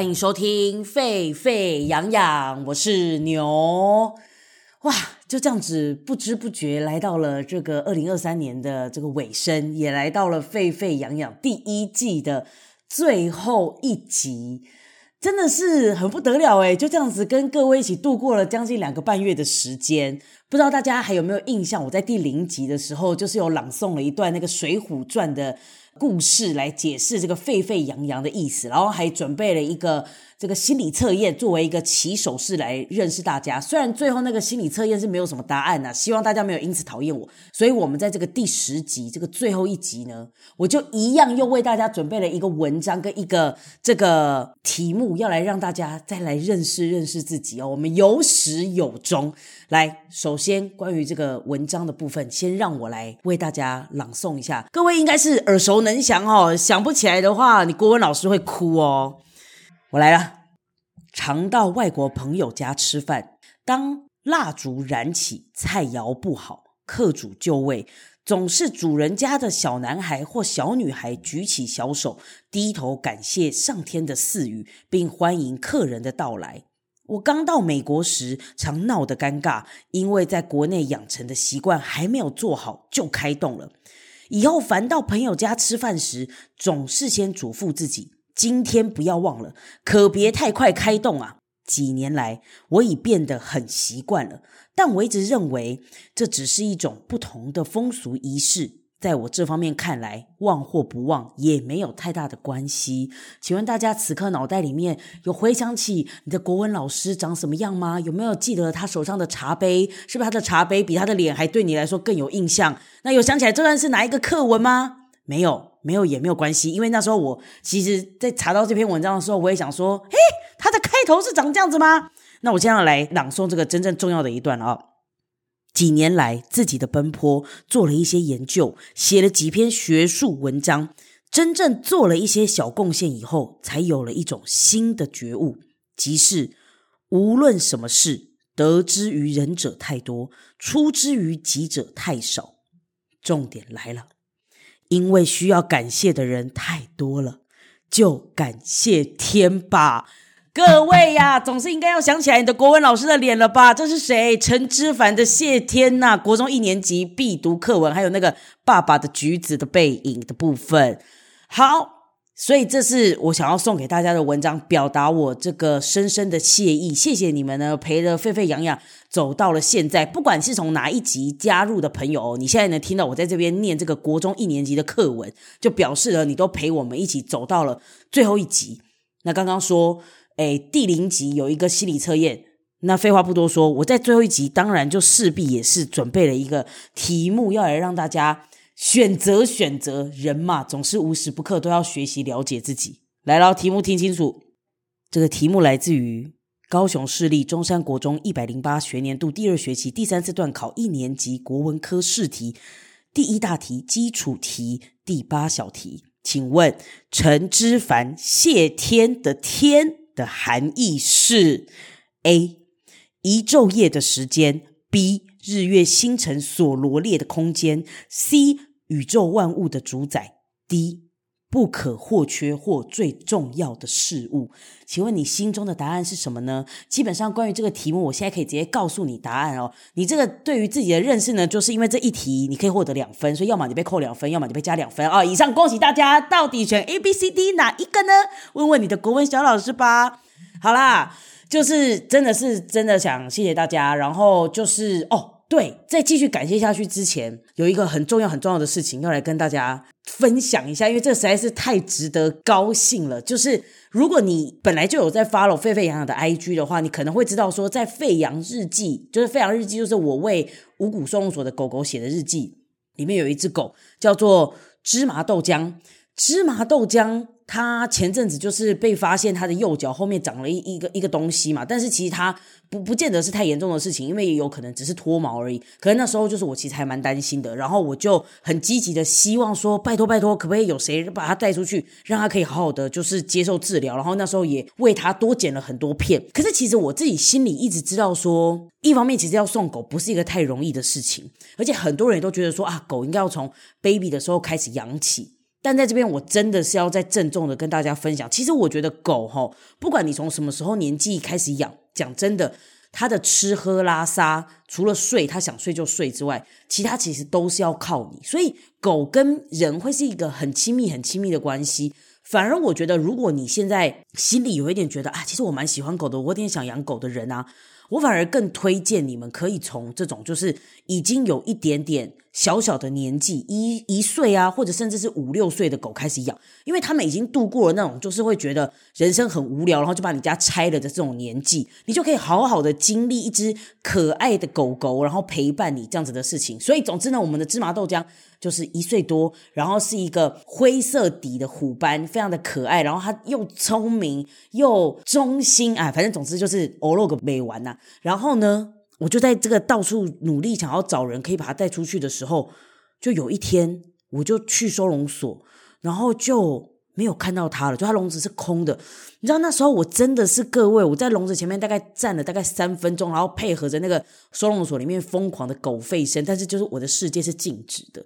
欢迎收听沸沸扬扬，我是牛。哇，就这样子不知不觉来到了这个二零二三年的这个尾声，也来到了沸沸扬扬第一季的最后一集，真的是很不得了诶，就这样子跟各位一起度过了将近两个半月的时间，不知道大家还有没有印象？我在第零集的时候，就是有朗诵了一段那个《水浒传》的。故事来解释这个沸沸扬扬的意思，然后还准备了一个这个心理测验作为一个起手式来认识大家。虽然最后那个心理测验是没有什么答案呐，希望大家没有因此讨厌我。所以，我们在这个第十集这个最后一集呢，我就一样又为大家准备了一个文章跟一个这个题目，要来让大家再来认识认识自己哦。我们有始有终。来，首先关于这个文章的部分，先让我来为大家朗诵一下。各位应该是耳熟能详哦，想不起来的话，你郭文老师会哭哦。我来了，常到外国朋友家吃饭，当蜡烛燃起，菜肴不好，客主就位，总是主人家的小男孩或小女孩举起小手，低头感谢上天的赐予，并欢迎客人的到来。我刚到美国时，常闹得尴尬，因为在国内养成的习惯还没有做好就开动了。以后凡到朋友家吃饭时，总是先嘱咐自己：今天不要忘了，可别太快开动啊。几年来，我已变得很习惯了，但我一直认为这只是一种不同的风俗仪式。在我这方面看来，忘或不忘也没有太大的关系。请问大家此刻脑袋里面有回想起你的国文老师长什么样吗？有没有记得他手上的茶杯？是不是他的茶杯比他的脸还对你来说更有印象？那有想起来这段是哪一个课文吗？没有，没有也没有关系，因为那时候我其实在查到这篇文章的时候，我也想说，嘿，它的开头是长这样子吗？那我现在来朗诵这个真正重要的一段啊。几年来，自己的奔波，做了一些研究，写了几篇学术文章，真正做了一些小贡献以后，才有了一种新的觉悟，即是无论什么事，得之于人者太多，出之于己者太少。重点来了，因为需要感谢的人太多了，就感谢天吧。各位呀，总是应该要想起来你的国文老师的脸了吧？这是谁？陈之凡的谢天呐，国中一年级必读课文，还有那个爸爸的橘子的背影的部分。好，所以这是我想要送给大家的文章，表达我这个深深的谢意。谢谢你们呢，陪着沸沸扬扬走到了现在。不管是从哪一集加入的朋友，你现在能听到我在这边念这个国中一年级的课文，就表示了你都陪我们一起走到了最后一集。那刚刚说。哎，第零集有一个心理测验。那废话不多说，我在最后一集当然就势必也是准备了一个题目，要来让大家选择选择。人嘛，总是无时不刻都要学习了解自己。来了，题目听清楚。这个题目来自于高雄市立中山国中一百零八学年度第二学期第三次段考一年级国文科试题第一大题基础题第八小题。请问陈之凡谢天的天的含义是：A. 一昼夜的时间；B. 日月星辰所罗列的空间；C. 宇宙万物的主宰；D. 不可或缺或最重要的事物。请问你心中的答案是什么呢？基本上关于这个题目，我现在可以直接告诉你答案哦。你这个对于自己的认识呢，就是因为这一题你可以获得两分，所以要么你被扣两分，要么你被加两分啊。以上恭喜大家，到底选 A、B、C、D 哪一个呢？问问你的国文小老师吧。好啦，就是真的是真的想谢谢大家，然后就是哦。对，在继续感谢下去之前，有一个很重要很重要的事情要来跟大家分享一下，因为这实在是太值得高兴了。就是如果你本来就有在 follow 沸沸扬扬的 IG 的话，你可能会知道说，在沸扬日记，就是沸扬日记，就是我为五股收容所的狗狗写的日记，里面有一只狗叫做芝麻豆浆，芝麻豆浆。他前阵子就是被发现他的右脚后面长了一一个一个东西嘛，但是其实他不不见得是太严重的事情，因为也有可能只是脱毛而已。可能那时候就是我其实还蛮担心的，然后我就很积极的希望说，拜托拜托，可不可以有谁把他带出去，让他可以好好的就是接受治疗。然后那时候也为他多剪了很多片。可是其实我自己心里一直知道说，一方面其实要送狗不是一个太容易的事情，而且很多人都觉得说啊，狗应该要从 baby 的时候开始养起。但在这边，我真的是要再郑重的跟大家分享，其实我觉得狗吼，不管你从什么时候年纪开始养，讲真的，它的吃喝拉撒，除了睡，它想睡就睡之外，其他其实都是要靠你。所以，狗跟人会是一个很亲密、很亲密的关系。反而，我觉得，如果你现在心里有一点觉得啊，其实我蛮喜欢狗的，我有点想养狗的人啊，我反而更推荐你们可以从这种就是已经有一点点。小小的年纪，一一岁啊，或者甚至是五六岁的狗开始养，因为他们已经度过了那种就是会觉得人生很无聊，然后就把你家拆了的这种年纪，你就可以好好的经历一只可爱的狗狗，然后陪伴你这样子的事情。所以，总之呢，我们的芝麻豆浆就是一岁多，然后是一个灰色底的虎斑，非常的可爱，然后它又聪明又忠心啊，反正总之就是欧洛个美玩呐。然后呢，我就在这个到处努力想要找人可以把它带出去的时候，就有一天我就去收容所，然后就没有看到它了，就它笼子是空的。你知道那时候我真的是各位，我在笼子前面大概站了大概三分钟，然后配合着那个收容所里面疯狂的狗吠声，但是就是我的世界是静止的，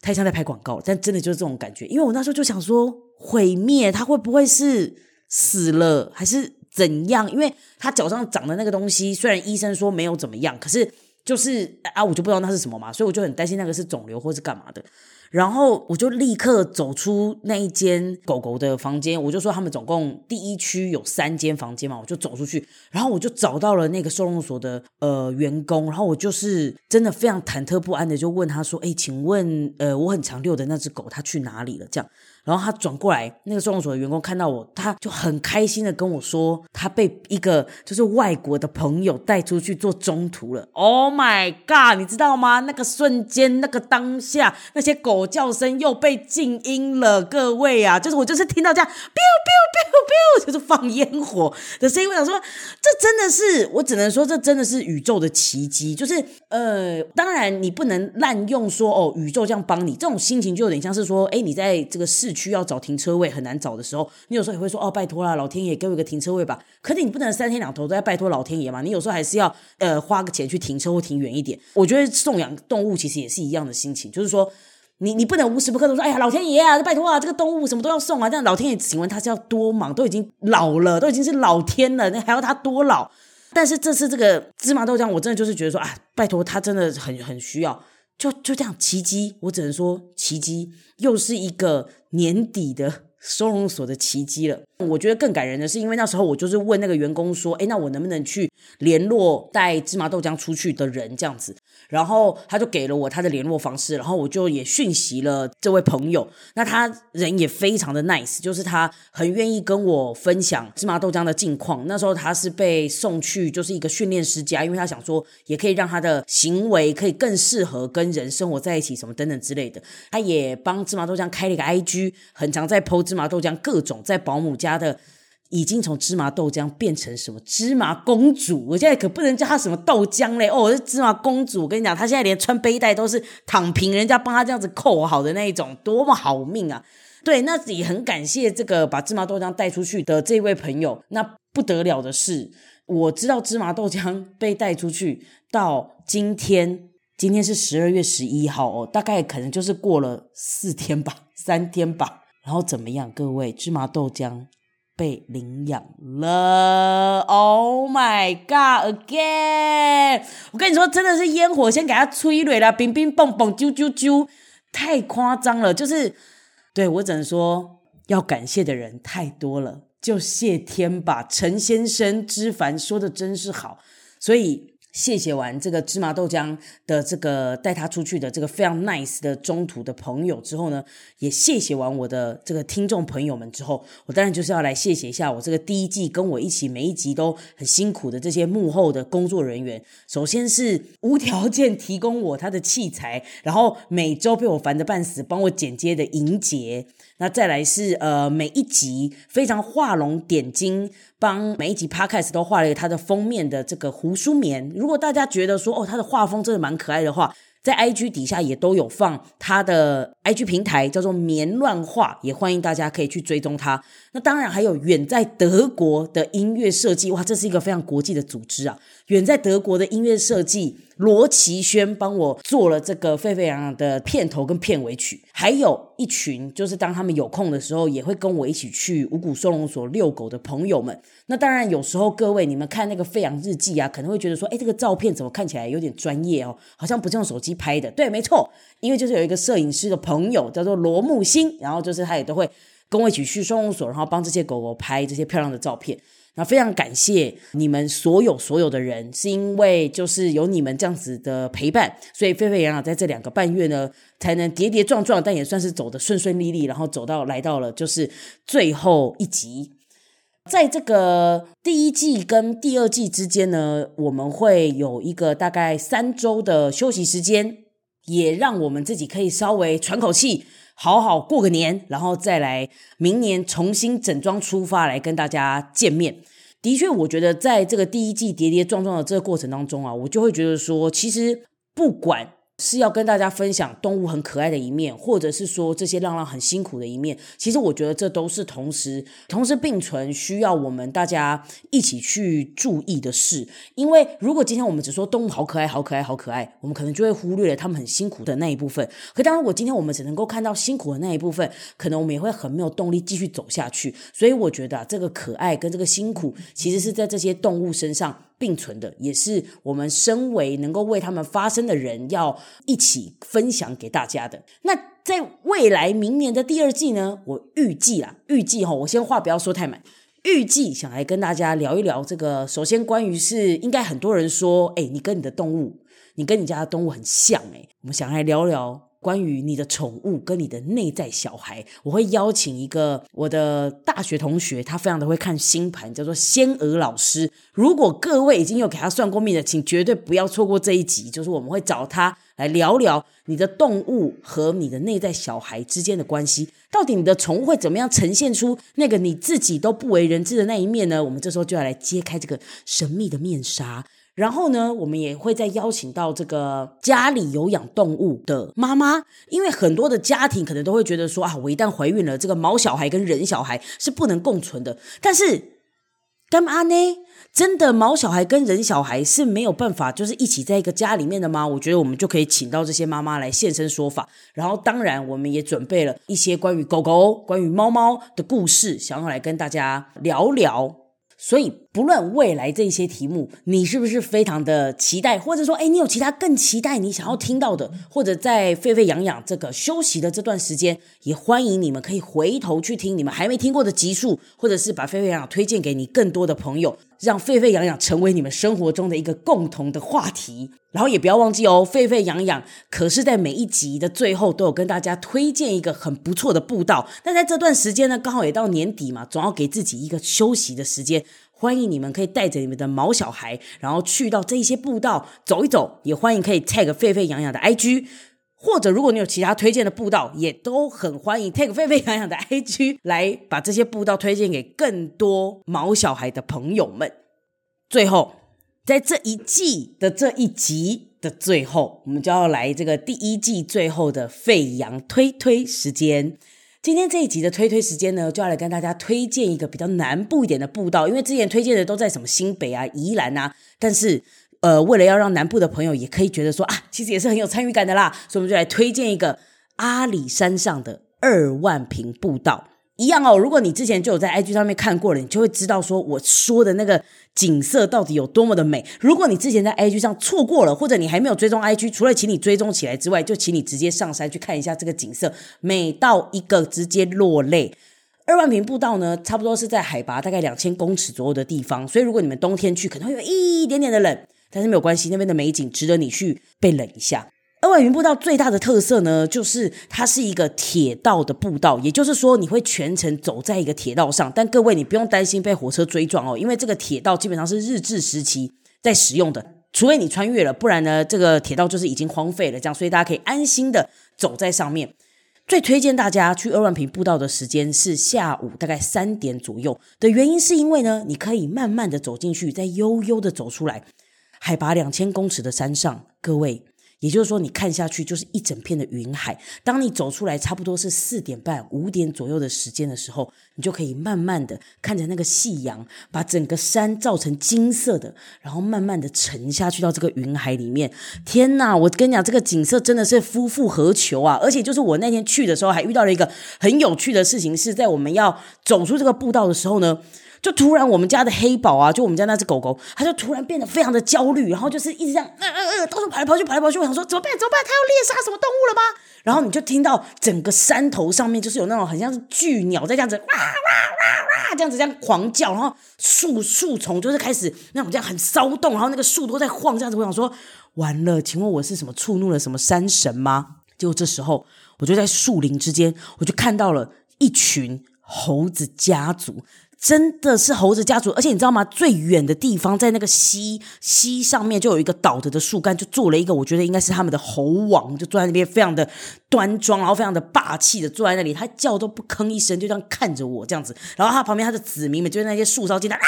太像在拍广告，但真的就是这种感觉。因为我那时候就想说，毁灭它会不会是死了，还是？怎样？因为他脚上长的那个东西，虽然医生说没有怎么样，可是就是啊，我就不知道那是什么嘛，所以我就很担心那个是肿瘤或是干嘛的。然后我就立刻走出那一间狗狗的房间，我就说他们总共第一区有三间房间嘛，我就走出去，然后我就找到了那个收容所的呃员工，然后我就是真的非常忐忑不安的就问他说：“诶，请问呃我很常遛的那只狗它去哪里了？”这样。然后他转过来，那个收容所的员工看到我，他就很开心的跟我说，他被一个就是外国的朋友带出去做中途了。Oh my god，你知道吗？那个瞬间，那个当下，那些狗叫声又被静音了。各位啊，就是我就是听到这样，biu biu biu biu，就是放烟火的声音。我想说，这真的是，我只能说，这真的是宇宙的奇迹。就是呃，当然你不能滥用说哦，宇宙这样帮你，这种心情就有点像是说，诶，你在这个世。需要找停车位很难找的时候，你有时候也会说哦，拜托啦，老天爷给我一个停车位吧。可是你不能三天两头都在拜托老天爷嘛，你有时候还是要呃花个钱去停车或停远一点。我觉得送养动物其实也是一样的心情，就是说你你不能无时不刻都说哎呀老天爷啊，拜托啊，这个动物什么都要送啊。但老天爷请问他是要多忙？都已经老了，都已经是老天了，那还要他多老？但是这次这个芝麻豆浆，我真的就是觉得说啊，拜托他真的很很需要。就就这样奇迹，我只能说奇迹，又是一个年底的收容所的奇迹了。我觉得更感人的是，因为那时候我就是问那个员工说：“哎，那我能不能去联络带芝麻豆浆出去的人？”这样子，然后他就给了我他的联络方式，然后我就也讯息了这位朋友。那他人也非常的 nice，就是他很愿意跟我分享芝麻豆浆的近况。那时候他是被送去就是一个训练师家，因为他想说也可以让他的行为可以更适合跟人生活在一起，什么等等之类的。他也帮芝麻豆浆开了一个 IG，很常在 po 芝麻豆浆各种在保姆家。的已经从芝麻豆浆变成什么芝麻公主？我现在可不能叫她什么豆浆嘞！哦，我是芝麻公主。我跟你讲，她现在连穿背带都是躺平，人家帮她这样子扣好的那一种，多么好命啊！对，那也很感谢这个把芝麻豆浆带出去的这位朋友。那不得了的是，我知道芝麻豆浆被带出去到今天，今天是十二月十一号哦，大概可能就是过了四天吧，三天吧。然后怎么样，各位，芝麻豆浆。被领养了！Oh my god again！我跟你说，真的是烟火先给他催泪了，冰冰蹦蹦，啾啾啾，太夸张了。就是对我只能说，要感谢的人太多了，就谢天吧。陈先生之凡说的真是好，所以。谢谢完这个芝麻豆浆的这个带他出去的这个非常 nice 的中途的朋友之后呢，也谢谢完我的这个听众朋友们之后，我当然就是要来谢谢一下我这个第一季跟我一起每一集都很辛苦的这些幕后的工作人员。首先是无条件提供我他的器材，然后每周被我烦得半死帮我剪接的银杰。那再来是呃每一集非常画龙点睛，帮每一集 podcast 都画了他的封面的这个胡书眠。如果大家觉得说哦他的画风真的蛮可爱的话，在 IG 底下也都有放他的 IG 平台，叫做棉乱画，也欢迎大家可以去追踪他。那当然还有远在德国的音乐设计，哇，这是一个非常国际的组织啊！远在德国的音乐设计罗奇轩帮我做了这个沸沸扬扬的片头跟片尾曲，还有一群就是当他们有空的时候，也会跟我一起去五股收容所遛狗的朋友们。那当然，有时候各位你们看那个吠扬日记啊，可能会觉得说，哎，这个照片怎么看起来有点专业哦，好像不是用手机拍的。对，没错，因为就是有一个摄影师的朋友叫做罗木星，然后就是他也都会跟我一起去收容所，然后帮这些狗狗拍这些漂亮的照片。那非常感谢你们所有所有的人，是因为就是有你们这样子的陪伴，所以沸沸扬扬在这两个半月呢，才能跌跌撞撞，但也算是走得顺顺利利，然后走到来到了就是最后一集。在这个第一季跟第二季之间呢，我们会有一个大概三周的休息时间，也让我们自己可以稍微喘口气。好好过个年，然后再来明年重新整装出发来跟大家见面。的确，我觉得在这个第一季跌跌撞撞的这个过程当中啊，我就会觉得说，其实不管。是要跟大家分享动物很可爱的一面，或者是说这些浪浪很辛苦的一面。其实我觉得这都是同时同时并存，需要我们大家一起去注意的事。因为如果今天我们只说动物好可爱、好可爱、好可爱，我们可能就会忽略了他们很辛苦的那一部分。可当如果今天我们只能够看到辛苦的那一部分，可能我们也会很没有动力继续走下去。所以我觉得啊，这个可爱跟这个辛苦，其实是在这些动物身上。并存的，也是我们身为能够为他们发声的人，要一起分享给大家的。那在未来明年的第二季呢，我预计啦，预计哈，我先话不要说太满，预计想来跟大家聊一聊这个。首先，关于是应该很多人说，诶，你跟你的动物，你跟你家的动物很像，诶，我们想来聊聊。关于你的宠物跟你的内在小孩，我会邀请一个我的大学同学，他非常的会看星盘，叫做仙娥老师。如果各位已经有给他算过命的，请绝对不要错过这一集。就是我们会找他来聊聊你的动物和你的内在小孩之间的关系，到底你的宠物会怎么样呈现出那个你自己都不为人知的那一面呢？我们这时候就要来揭开这个神秘的面纱。然后呢，我们也会再邀请到这个家里有养动物的妈妈，因为很多的家庭可能都会觉得说啊，我一旦怀孕了，这个毛小孩跟人小孩是不能共存的。但是，干嘛呢？真的毛小孩跟人小孩是没有办法，就是一起在一个家里面的吗？我觉得我们就可以请到这些妈妈来现身说法。然后，当然我们也准备了一些关于狗狗、关于猫猫的故事，想要来跟大家聊聊。所以，不论未来这些题目，你是不是非常的期待，或者说，诶，你有其他更期待你想要听到的，或者在沸沸扬扬这个休息的这段时间，也欢迎你们可以回头去听你们还没听过的集数，或者是把沸沸扬扬推荐给你更多的朋友，让沸沸扬扬成为你们生活中的一个共同的话题。然后也不要忘记哦，沸沸扬扬可是在每一集的最后都有跟大家推荐一个很不错的步道。那在这段时间呢，刚好也到年底嘛，总要给自己一个休息的时间。欢迎你们可以带着你们的毛小孩，然后去到这些步道走一走。也欢迎可以 tag 沸沸扬扬的 IG，或者如果你有其他推荐的步道，也都很欢迎 tag 沸沸扬扬的 IG 来把这些步道推荐给更多毛小孩的朋友们。最后。在这一季的这一集的最后，我们就要来这个第一季最后的沸扬推推时间。今天这一集的推推时间呢，就要来跟大家推荐一个比较南部一点的步道，因为之前推荐的都在什么新北啊、宜兰啊，但是呃，为了要让南部的朋友也可以觉得说啊，其实也是很有参与感的啦，所以我们就来推荐一个阿里山上的二万坪步道。一样哦，如果你之前就有在 IG 上面看过了，你就会知道说我说的那个景色到底有多么的美。如果你之前在 IG 上错过了，或者你还没有追踪 IG，除了请你追踪起来之外，就请你直接上山去看一下这个景色，美到一个直接落泪。二万坪步道呢，差不多是在海拔大概两千公尺左右的地方，所以如果你们冬天去，可能会有一点点的冷，但是没有关系，那边的美景值得你去被冷一下。二万坪步道最大的特色呢，就是它是一个铁道的步道，也就是说你会全程走在一个铁道上。但各位你不用担心被火车追撞哦，因为这个铁道基本上是日治时期在使用的，除非你穿越了，不然呢这个铁道就是已经荒废了。这样，所以大家可以安心的走在上面。最推荐大家去二万坪步道的时间是下午大概三点左右的原因，是因为呢你可以慢慢的走进去，再悠悠的走出来。海拔两千公尺的山上，各位。也就是说，你看下去就是一整片的云海。当你走出来，差不多是四点半、五点左右的时间的时候，你就可以慢慢的看着那个夕阳，把整个山照成金色的，然后慢慢的沉下去到这个云海里面。天哪，我跟你讲，这个景色真的是夫复何求啊！而且就是我那天去的时候，还遇到了一个很有趣的事情，是在我们要走出这个步道的时候呢。就突然，我们家的黑宝啊，就我们家那只狗狗，它就突然变得非常的焦虑，然后就是一直这样，呃呃呃，到处跑来跑去，跑来跑去。我想说，怎么办？怎么办？它要猎杀什么动物了吗？然后你就听到整个山头上面就是有那种很像是巨鸟在这样子哇哇哇哇这样子这样狂叫，然后树树丛就是开始那种这样很骚动，然后那个树都在晃，这样子。我想说，完了，请问我是什么触怒了什么山神吗？结果这时候，我就在树林之间，我就看到了一群猴子家族。真的是猴子家族，而且你知道吗？最远的地方在那个溪溪上面，就有一个倒着的树干，就做了一个，我觉得应该是他们的猴王，就坐在那边，非常的端庄，然后非常的霸气的坐在那里，他叫都不吭一声，就这样看着我这样子。然后他旁边他的子民们，就是那些树梢经常啊，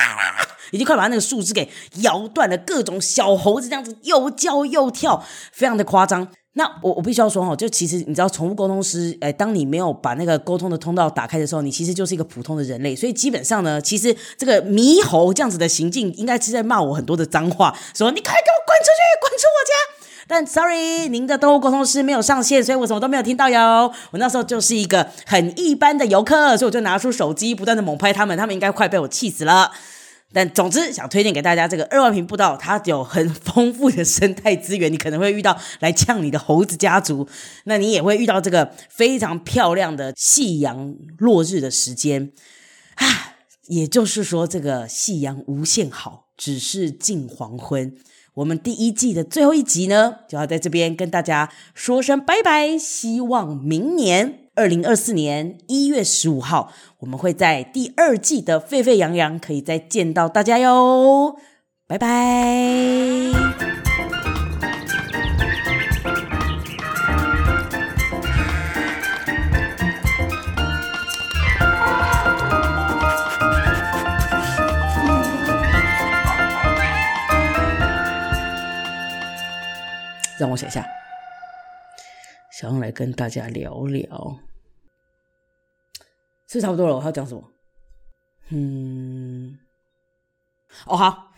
已经快把那个树枝给摇断了，各种小猴子这样子又叫又跳，非常的夸张。那我我必须要说哈，就其实你知道，宠物沟通师，诶，当你没有把那个沟通的通道打开的时候，你其实就是一个普通的人类。所以基本上呢，其实这个猕猴这样子的行径，应该是在骂我很多的脏话，说你快给我滚出去，滚出我家。但 sorry，您的动物沟通师没有上线，所以我什么都没有听到哟。我那时候就是一个很一般的游客，所以我就拿出手机，不断的猛拍他们，他们应该快被我气死了。但总之，想推荐给大家这个二万坪步道，它有很丰富的生态资源。你可能会遇到来呛你的猴子家族，那你也会遇到这个非常漂亮的夕阳落日的时间啊。也就是说，这个夕阳无限好，只是近黄昏。我们第一季的最后一集呢，就要在这边跟大家说声拜拜。希望明年。二零二四年一月十五号，我们会在第二季的沸沸扬扬可以再见到大家哟，拜拜！让我想一下。然后来跟大家聊聊，是差不多了。我还要讲什么？嗯，哦好。